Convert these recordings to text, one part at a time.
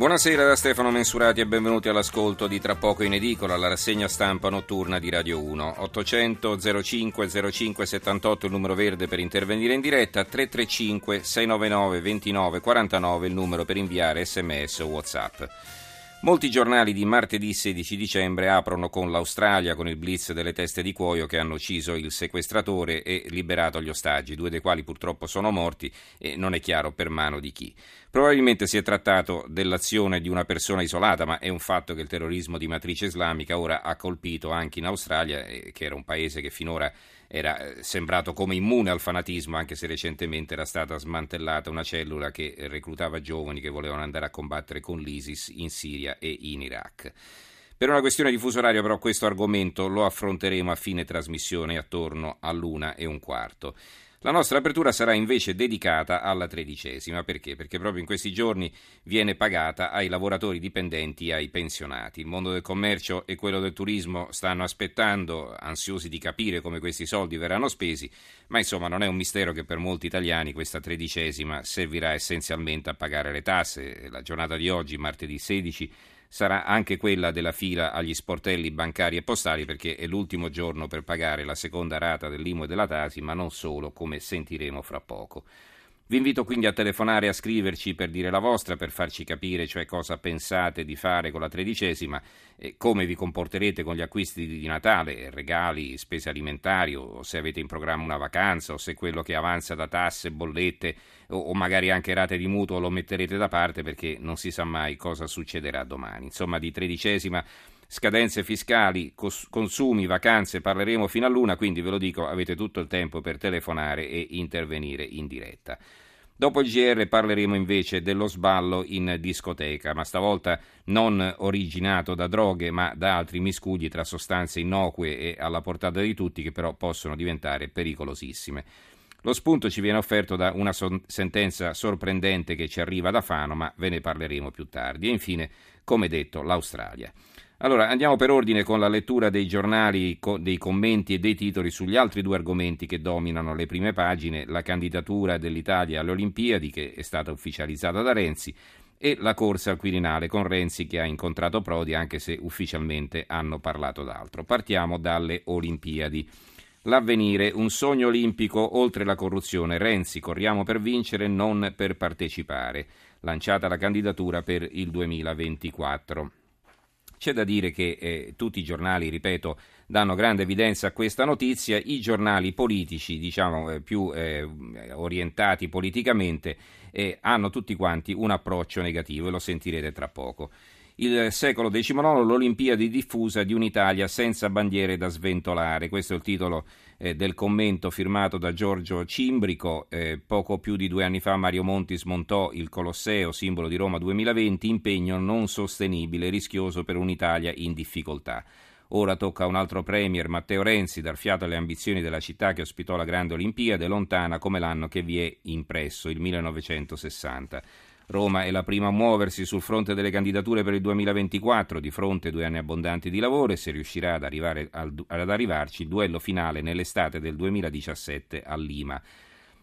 Buonasera da Stefano Mensurati e benvenuti all'ascolto di Tra poco in edicola, la rassegna stampa notturna di Radio 1. 800 05 05 78 il numero verde per intervenire in diretta, 335 699 29 49 il numero per inviare sms o whatsapp. Molti giornali di martedì 16 dicembre aprono con l'Australia, con il blitz delle teste di cuoio che hanno ucciso il sequestratore e liberato gli ostaggi, due dei quali purtroppo sono morti e non è chiaro per mano di chi. Probabilmente si è trattato dell'azione di una persona isolata, ma è un fatto che il terrorismo di matrice islamica ora ha colpito anche in Australia, che era un paese che finora era eh, sembrato come immune al fanatismo, anche se recentemente era stata smantellata una cellula che reclutava giovani che volevano andare a combattere con l'ISIS in Siria e in Iraq. Per una questione di fuso orario, però, questo argomento lo affronteremo a fine trasmissione attorno all'una e un quarto. La nostra apertura sarà invece dedicata alla tredicesima, perché? Perché proprio in questi giorni viene pagata ai lavoratori dipendenti e ai pensionati. Il mondo del commercio e quello del turismo stanno aspettando, ansiosi di capire come questi soldi verranno spesi, ma insomma non è un mistero che per molti italiani questa tredicesima servirà essenzialmente a pagare le tasse. La giornata di oggi, martedì 16, sarà anche quella della fila agli sportelli bancari e postali perché è l'ultimo giorno per pagare la seconda rata dell'IMU e della Tasi, ma non solo, come sentiremo fra poco. Vi invito quindi a telefonare a scriverci per dire la vostra, per farci capire cioè cosa pensate di fare con la tredicesima, come vi comporterete con gli acquisti di Natale, regali, spese alimentari o se avete in programma una vacanza o se quello che avanza da tasse, bollette o magari anche rate di mutuo lo metterete da parte perché non si sa mai cosa succederà domani. Insomma, di tredicesima scadenze fiscali, cos- consumi, vacanze, parleremo fino a luna, quindi ve lo dico, avete tutto il tempo per telefonare e intervenire in diretta. Dopo il GR parleremo invece dello sballo in discoteca, ma stavolta non originato da droghe, ma da altri miscugli tra sostanze innocue e alla portata di tutti che però possono diventare pericolosissime. Lo spunto ci viene offerto da una son- sentenza sorprendente che ci arriva da Fano, ma ve ne parleremo più tardi. E infine, come detto, l'Australia. Allora, andiamo per ordine con la lettura dei giornali, co- dei commenti e dei titoli sugli altri due argomenti che dominano le prime pagine, la candidatura dell'Italia alle Olimpiadi, che è stata ufficializzata da Renzi, e la corsa al Quirinale con Renzi che ha incontrato Prodi, anche se ufficialmente hanno parlato d'altro. Partiamo dalle Olimpiadi. L'avvenire, un sogno olimpico oltre la corruzione. Renzi, corriamo per vincere, non per partecipare. Lanciata la candidatura per il 2024. C'è da dire che eh, tutti i giornali, ripeto, danno grande evidenza a questa notizia, i giornali politici, diciamo eh, più eh, orientati politicamente, eh, hanno tutti quanti un approccio negativo e lo sentirete tra poco il secolo XIX, l'Olimpiadi diffusa di un'Italia senza bandiere da sventolare. Questo è il titolo eh, del commento firmato da Giorgio Cimbrico. Eh, poco più di due anni fa Mario Monti smontò il Colosseo, simbolo di Roma 2020, impegno non sostenibile, rischioso per un'Italia in difficoltà. Ora tocca a un altro premier, Matteo Renzi, dar fiato alle ambizioni della città che ospitò la grande Olimpiade, lontana come l'anno che vi è impresso, il 1960. Roma è la prima a muoversi sul fronte delle candidature per il 2024, di fronte due anni abbondanti di lavoro e se riuscirà ad, arrivare al, ad arrivarci il duello finale nell'estate del 2017 a Lima.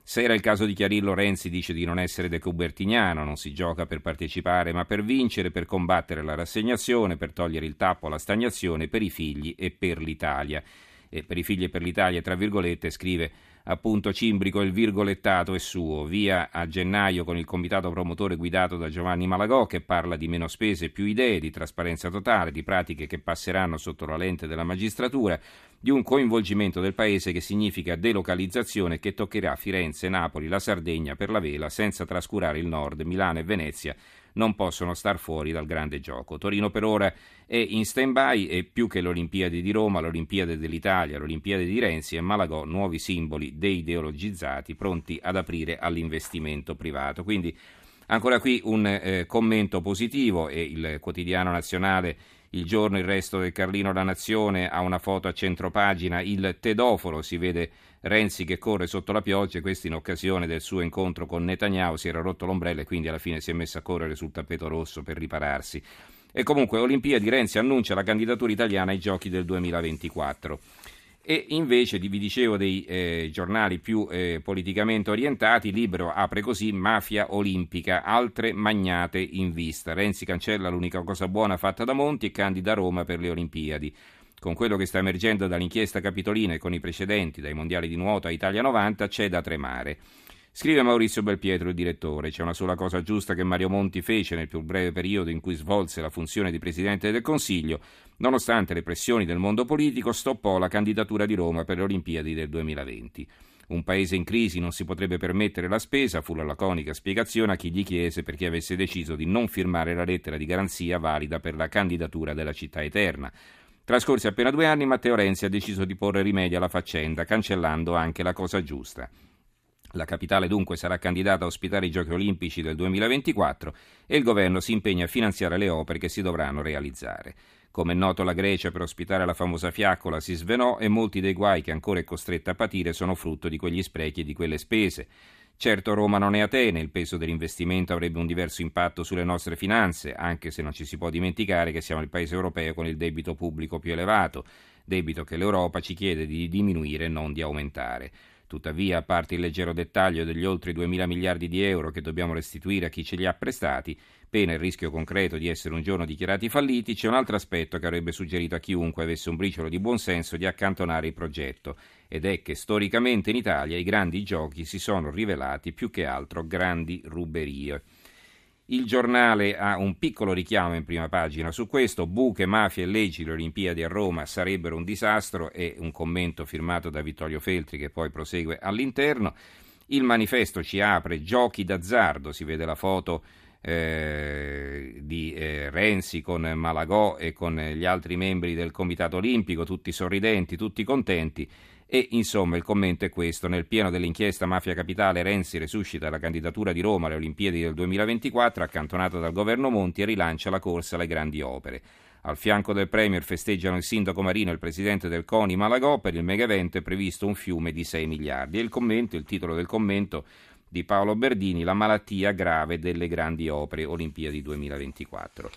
Se era il caso di Chiarillo, Renzi dice di non essere decubertignano, non si gioca per partecipare ma per vincere, per combattere la rassegnazione, per togliere il tappo alla stagnazione, per i figli e per l'Italia. E per i figli e per l'Italia, tra virgolette, scrive appunto Cimbrico, il virgolettato è suo, via a gennaio con il comitato promotore guidato da Giovanni Malagò che parla di meno spese più idee, di trasparenza totale, di pratiche che passeranno sotto la lente della magistratura, di un coinvolgimento del paese che significa delocalizzazione che toccherà Firenze, Napoli, la Sardegna per la vela senza trascurare il nord, Milano e Venezia non possono star fuori dal grande gioco. Torino per ora è in stand-by e più che le Olimpiadi di Roma, le Olimpiadi dell'Italia, le Olimpiadi di Renzi e Malagò, nuovi simboli deideologizzati pronti ad aprire all'investimento privato. Quindi ancora qui un eh, commento positivo e il quotidiano nazionale il giorno il resto del Carlino La Nazione ha una foto a centropagina, il tedoforo, si vede Renzi che corre sotto la pioggia, questo in occasione del suo incontro con Netanyahu si era rotto l'ombrello e quindi alla fine si è messo a correre sul tappeto rosso per ripararsi. E comunque Olimpiadi Renzi annuncia la candidatura italiana ai giochi del 2024 e invece vi dicevo dei eh, giornali più eh, politicamente orientati, Libero apre così Mafia Olimpica, altre magnate in vista. Renzi cancella l'unica cosa buona fatta da Monti e candida Roma per le Olimpiadi. Con quello che sta emergendo dall'inchiesta Capitolina e con i precedenti, dai mondiali di nuoto a Italia 90, c'è da tremare. Scrive Maurizio Belpietro, il direttore, c'è una sola cosa giusta che Mario Monti fece nel più breve periodo in cui svolse la funzione di Presidente del Consiglio, nonostante le pressioni del mondo politico, stoppò la candidatura di Roma per le Olimpiadi del 2020. Un paese in crisi non si potrebbe permettere la spesa, fu la laconica spiegazione a chi gli chiese perché avesse deciso di non firmare la lettera di garanzia valida per la candidatura della città eterna. Trascorsi appena due anni, Matteo Renzi ha deciso di porre rimedio alla faccenda, cancellando anche la cosa giusta. La capitale dunque sarà candidata a ospitare i Giochi olimpici del 2024 e il governo si impegna a finanziare le opere che si dovranno realizzare. Come è noto la Grecia per ospitare la famosa fiaccola si svenò e molti dei guai che ancora è costretta a patire sono frutto di quegli sprechi e di quelle spese. Certo Roma non è Atene, il peso dell'investimento avrebbe un diverso impatto sulle nostre finanze, anche se non ci si può dimenticare che siamo il paese europeo con il debito pubblico più elevato, debito che l'Europa ci chiede di diminuire e non di aumentare. Tuttavia, a parte il leggero dettaglio degli oltre 2.000 miliardi di euro che dobbiamo restituire a chi ce li ha prestati, pena il rischio concreto di essere un giorno dichiarati falliti, c'è un altro aspetto che avrebbe suggerito a chiunque avesse un briciolo di buonsenso di accantonare il progetto, ed è che storicamente in Italia i grandi giochi si sono rivelati più che altro grandi ruberie. Il giornale ha un piccolo richiamo in prima pagina su questo, buche, mafia e leggi, le Olimpiadi a Roma sarebbero un disastro e un commento firmato da Vittorio Feltri che poi prosegue all'interno. Il manifesto ci apre giochi d'azzardo, si vede la foto eh, di eh, Renzi con Malagò e con gli altri membri del Comitato Olimpico, tutti sorridenti, tutti contenti e insomma il commento è questo, nel pieno dell'inchiesta Mafia Capitale Renzi resuscita la candidatura di Roma alle Olimpiadi del 2024 accantonata dal governo Monti e rilancia la corsa alle grandi opere. Al fianco del Premier festeggiano il sindaco Marino e il presidente del CONI Malagò, per il mega evento è previsto un fiume di 6 miliardi. E il commento, il titolo del commento di Paolo Berdini, la malattia grave delle grandi opere Olimpiadi 2024.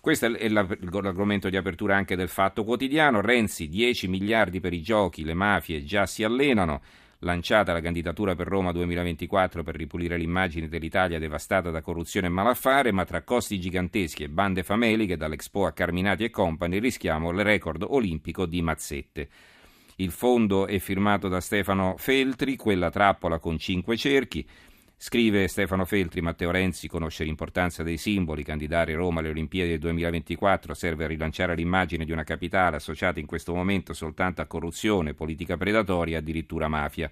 Questo è l'argomento di apertura anche del Fatto Quotidiano. Renzi, 10 miliardi per i giochi, le mafie già si allenano. Lanciata la candidatura per Roma 2024 per ripulire l'immagine dell'Italia devastata da corruzione e malaffare, ma tra costi giganteschi e bande fameliche, dall'Expo a Carminati e Company, rischiamo il record olimpico di mazzette. Il fondo è firmato da Stefano Feltri, quella trappola con cinque cerchi. Scrive Stefano Feltri, Matteo Renzi conosce l'importanza dei simboli, candidare Roma alle Olimpiadi del 2024 serve a rilanciare l'immagine di una capitale associata in questo momento soltanto a corruzione, politica predatoria e addirittura mafia.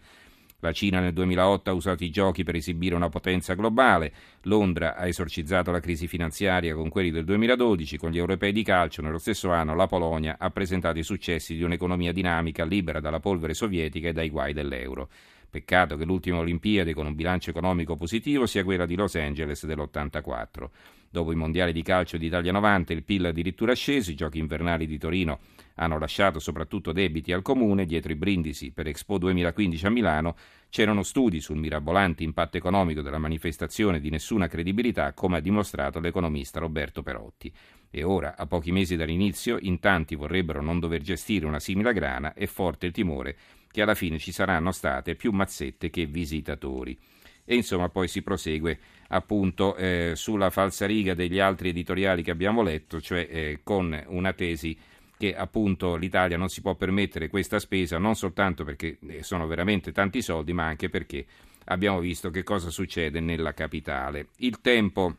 La Cina nel 2008 ha usato i giochi per esibire una potenza globale, Londra ha esorcizzato la crisi finanziaria con quelli del 2012, con gli europei di calcio nello stesso anno la Polonia ha presentato i successi di un'economia dinamica libera dalla polvere sovietica e dai guai dell'euro. Peccato che l'ultima Olimpiade con un bilancio economico positivo sia quella di Los Angeles dell'84. Dopo i mondiali di calcio d'Italia 90 il PIL addirittura sceso, i giochi invernali di Torino hanno lasciato soprattutto debiti al comune, dietro i brindisi per Expo 2015 a Milano c'erano studi sul mirabolante impatto economico della manifestazione di nessuna credibilità, come ha dimostrato l'economista Roberto Perotti. E ora, a pochi mesi dall'inizio, in tanti vorrebbero non dover gestire una simile grana e forte il timore che alla fine ci saranno state più mazzette che visitatori. E insomma poi si prosegue appunto eh, sulla falsariga degli altri editoriali che abbiamo letto, cioè eh, con una tesi che appunto l'Italia non si può permettere questa spesa non soltanto perché eh, sono veramente tanti soldi, ma anche perché abbiamo visto che cosa succede nella capitale. Il Tempo,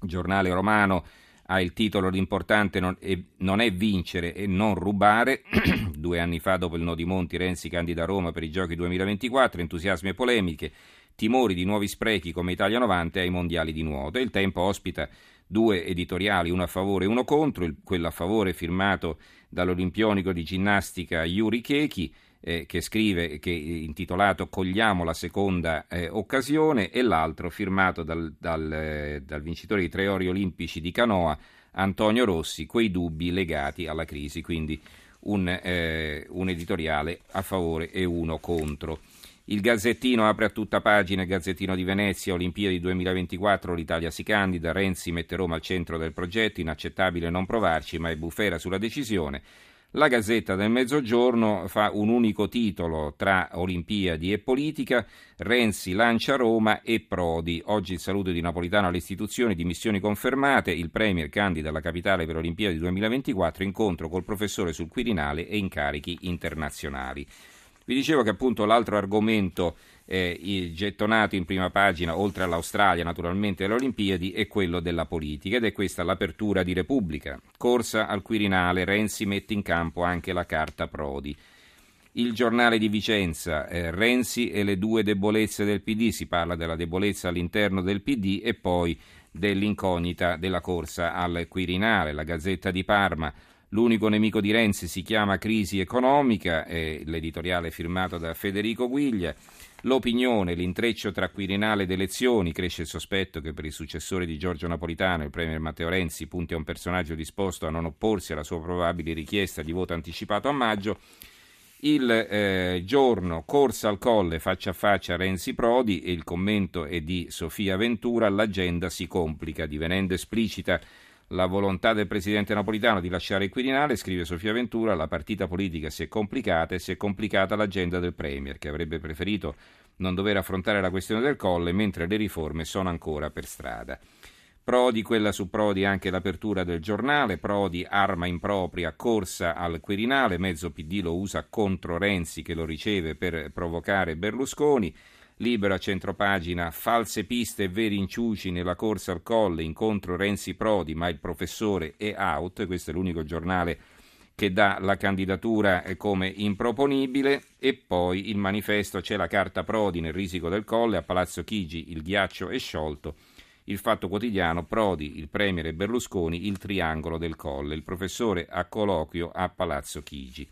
giornale romano, ha il titolo l'importante non è, non è vincere e non rubare. Due anni fa, dopo il no di Monti, Renzi candida a Roma per i Giochi 2024, entusiasmi e polemiche. timori di nuovi sprechi come Italia 90 ai mondiali di nuoto. Il tempo ospita due editoriali, uno a favore e uno contro, quello a favore firmato dall'olimpionico di ginnastica Yuri Kechi, eh, che scrive, che intitolato Cogliamo la seconda eh, occasione, e l'altro firmato dal, dal, eh, dal vincitore di tre ori olimpici di canoa, Antonio Rossi, quei dubbi legati alla crisi. Quindi un, eh, un editoriale a favore e uno contro. Il Gazzettino apre a tutta pagina il Gazzettino di Venezia, Olimpiadi 2024, l'Italia si candida, Renzi mette Roma al centro del progetto, inaccettabile non provarci, ma è bufera sulla decisione. La Gazzetta del Mezzogiorno fa un unico titolo tra Olimpiadi e politica, Renzi lancia Roma e Prodi. Oggi il saluto di Napolitano alle istituzioni, dimissioni confermate, il Premier candida la capitale per Olimpiadi 2024, incontro col professore sul Quirinale e incarichi internazionali. Vi dicevo che appunto l'altro argomento eh, gettonato in prima pagina, oltre all'Australia naturalmente e alle Olimpiadi, è quello della politica ed è questa l'apertura di Repubblica. Corsa al Quirinale, Renzi mette in campo anche la carta Prodi. Il giornale di Vicenza, eh, Renzi e le due debolezze del PD, si parla della debolezza all'interno del PD e poi dell'incognita della corsa al Quirinale. La Gazzetta di Parma, L'unico nemico di Renzi si chiama crisi economica, è l'editoriale firmato da Federico Guiglia. L'opinione, l'intreccio tra Quirinale ed elezioni, cresce il sospetto che per il successore di Giorgio Napolitano, il Premier Matteo Renzi, punti a un personaggio disposto a non opporsi alla sua probabile richiesta di voto anticipato a maggio. Il eh, giorno corsa al colle faccia a faccia Renzi Prodi e il commento è di Sofia Ventura, l'agenda si complica, divenendo esplicita la volontà del presidente napolitano di lasciare il Quirinale, scrive Sofia Ventura, la partita politica si è complicata e si è complicata l'agenda del Premier, che avrebbe preferito non dover affrontare la questione del colle, mentre le riforme sono ancora per strada. Prodi, quella su Prodi anche l'apertura del giornale, Prodi arma impropria, corsa al Quirinale, mezzo PD lo usa contro Renzi che lo riceve per provocare Berlusconi, Libero a centropagina, false piste e veri inciuci nella corsa al colle, incontro Renzi Prodi, ma il professore è out, questo è l'unico giornale che dà la candidatura come improponibile e poi il manifesto c'è la carta Prodi nel risico del colle, a Palazzo Chigi il ghiaccio è sciolto, il fatto quotidiano Prodi, il Premier e Berlusconi, il triangolo del colle, il professore a colloquio a Palazzo Chigi.